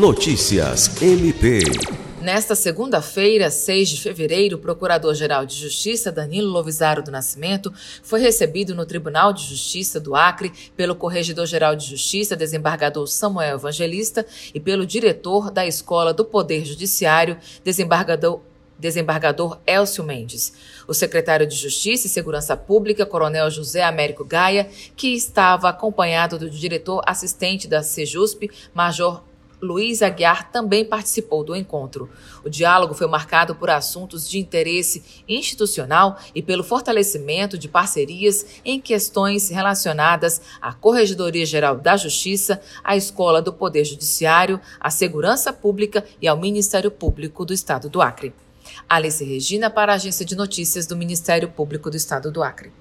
Notícias MP. Nesta segunda-feira, 6 de fevereiro, o Procurador-Geral de Justiça, Danilo Lovisaro do Nascimento, foi recebido no Tribunal de Justiça do Acre pelo Corregedor-Geral de Justiça, desembargador Samuel Evangelista, e pelo diretor da Escola do Poder Judiciário, desembargador desembargador Elcio Mendes. O secretário de Justiça e Segurança Pública, Coronel José Américo Gaia, que estava acompanhado do diretor assistente da Sejusp, Major Luiz Aguiar também participou do encontro. O diálogo foi marcado por assuntos de interesse institucional e pelo fortalecimento de parcerias em questões relacionadas à Corregedoria Geral da Justiça, à Escola do Poder Judiciário, à Segurança Pública e ao Ministério Público do Estado do Acre. Alice Regina para a Agência de Notícias do Ministério Público do Estado do Acre.